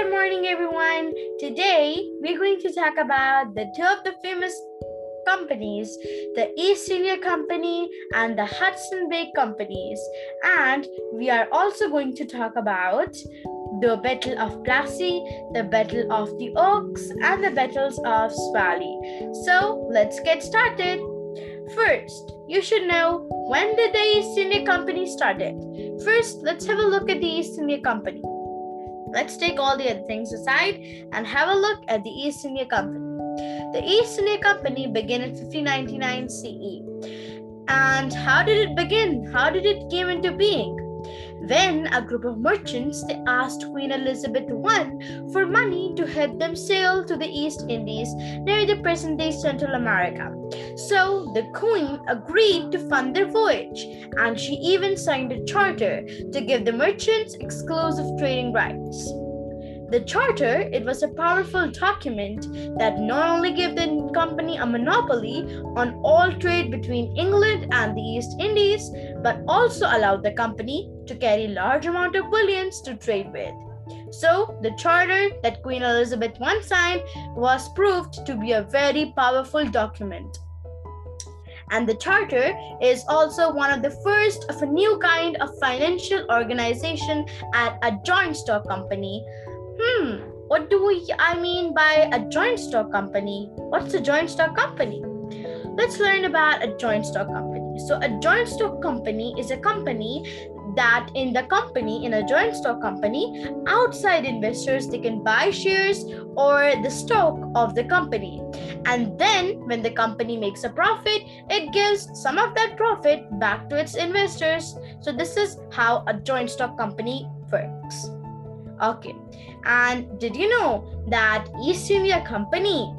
good morning, everyone. Today, we're going to talk about the two of the famous companies the East India Company and the Hudson Bay Companies. And we are also going to talk about the Battle of Plassey, the Battle of the Oaks, and the Battles of Swally. So, let's get started. First, you should know when did the East India Company started? First, let's have a look at the East India Company. Let's take all the other things aside and have a look at the East India Company. The East India Company began in 1599 CE. And how did it begin? How did it came into being? When a group of merchants they asked Queen Elizabeth I for money to help them sail to the East Indies near the present-day Central America. So the Queen agreed to fund their voyage, and she even signed a charter to give the merchants exclusive trading rights. The charter, it was a powerful document that not only gave the company a monopoly on all trade between England and the East Indies, but also allowed the company to carry large amount of bullions to trade with. So, the charter that Queen Elizabeth I signed was proved to be a very powerful document. And the charter is also one of the first of a new kind of financial organization at a joint stock company Hmm, what do we I mean by a joint stock company? What's a joint stock company? Let's learn about a joint stock company. So a joint stock company is a company that in the company in a joint stock company outside investors they can buy shares or the stock of the company and then when the company makes a profit it gives some of that profit back to its investors so this is how a joint stock company works Okay. And did you know that East India Company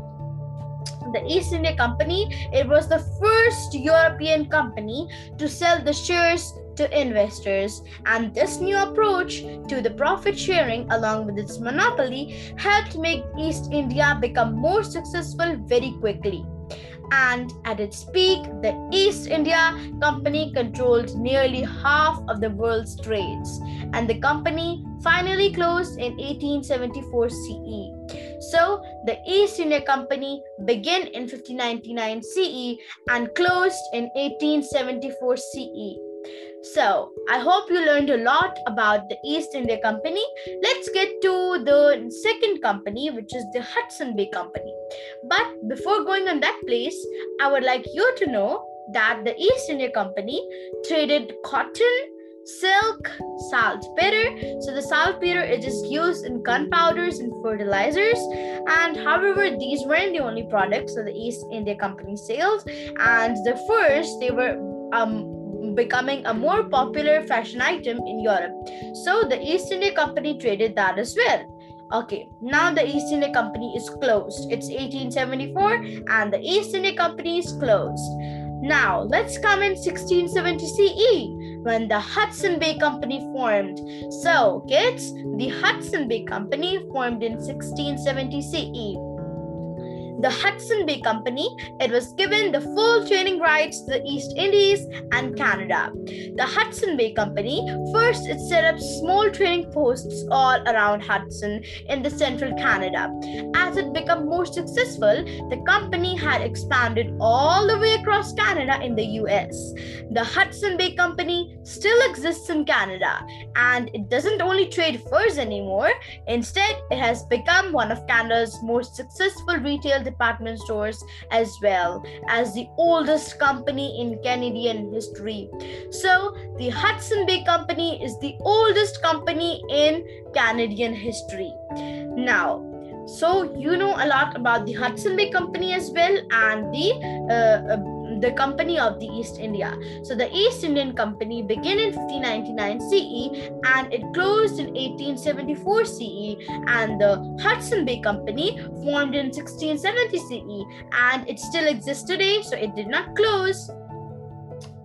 the East India Company, it was the first European company to sell the shares to investors, and this new approach to the profit sharing, along with its monopoly, helped make East India become more successful very quickly. And at its peak, the East India Company controlled nearly half of the world's trades, and the company finally closed in 1874 CE. So, the East India Company began in 1599 CE and closed in 1874 CE. So, I hope you learned a lot about the East India Company. Let's get to the second company, which is the Hudson Bay Company. But before going on that place, I would like you to know that the East India Company traded cotton, silk, saltpeter. So the saltpeter is just used in gunpowders and fertilizers. And however, these weren't the only products that the East India Company sales. And the first, they were um becoming a more popular fashion item in Europe. So the East India Company traded that as well. Okay, now the East India Company is closed. It's 1874 and the East India Company is closed. Now, let's come in 1670 CE when the Hudson Bay Company formed. So, kids, the Hudson Bay Company formed in 1670 CE the Hudson Bay Company, it was given the full training rights to the East Indies and Canada. The Hudson Bay Company first it set up small training posts all around Hudson in the central Canada. As it became more successful, the company had expanded all the way across Canada in the US. The Hudson Bay Company still exists in Canada and it doesn't only trade furs anymore, instead, it has become one of Canada's most successful retail department stores as well as the oldest company in Canadian history. So, the Hudson Bay Company is the oldest company in Canadian history. Now, so you know a lot about the Hudson Bay Company as well and the uh, uh, the Company of the East India. So the East Indian Company began in 1599 CE and it closed in 1874 CE. And the Hudson Bay Company formed in 1670 CE and it still exists today, so it did not close.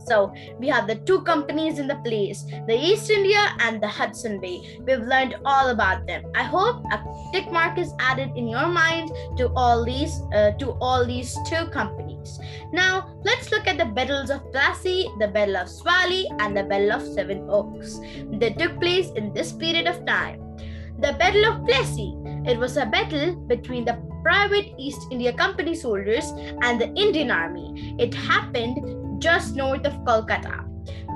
So we have the two companies in the place, the East India and the Hudson Bay. We've learned all about them. I hope a tick mark is added in your mind to all these uh, to all these two companies. Now let's look at the battles of Plassey, the Battle of Swally, and the Battle of Seven Oaks. They took place in this period of time. The Battle of Plassey. It was a battle between the private East India Company soldiers and the Indian Army. It happened just north of Kolkata.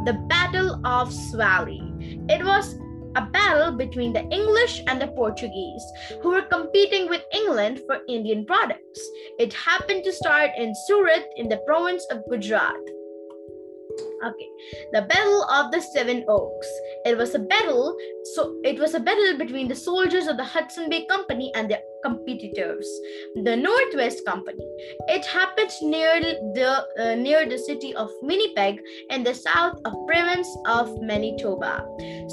The Battle of Swally. It was a battle between the English and the Portuguese, who were competing with England for Indian products. It happened to start in Surat in the province of Gujarat. Okay, the Battle of the Seven Oaks. It was a battle, so it was a battle between the soldiers of the Hudson Bay Company and their competitors, the Northwest Company. It happened near the uh, near the city of Winnipeg in the south of province of Manitoba.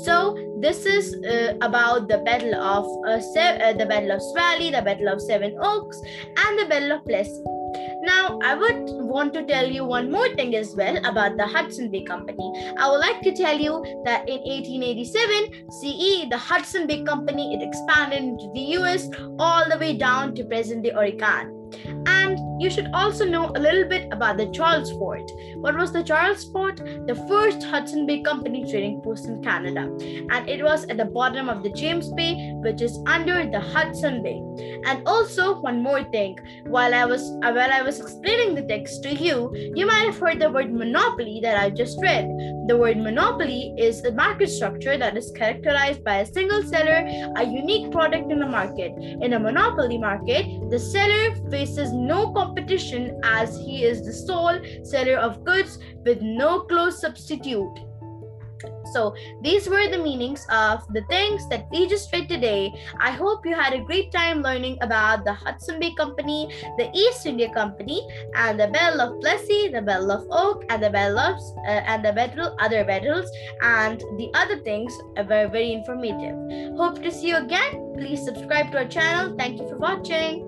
So this is uh, about the Battle of uh, Se- uh, the Battle of Swally, the Battle of Seven Oaks, and the Battle of Plassey. Now, I would want to tell you one more thing as well about the Hudson Bay Company. I would like to tell you that in 1887 CE, the Hudson Bay Company it expanded into the US all the way down to present-day Oregon. You should also know a little bit about the Charles Fort. What was the Charles Fort? The first Hudson Bay Company trading post in Canada. And it was at the bottom of the James Bay, which is under the Hudson Bay. And also one more thing, while I was uh, while I was explaining the text to you, you might have heard the word monopoly that I just read. The word monopoly is a market structure that is characterized by a single seller, a unique product in the market. In a monopoly market, the seller faces no competition as he is the sole seller of goods with no close substitute. So, these were the meanings of the things that we just read today. I hope you had a great time learning about the Hudson Bay Company, the East India Company, and the Battle of Plassey, the Battle of Oak, and the Battle of uh, and the battle, other battles, and the other things were very informative. Hope to see you again. Please subscribe to our channel. Thank you for watching.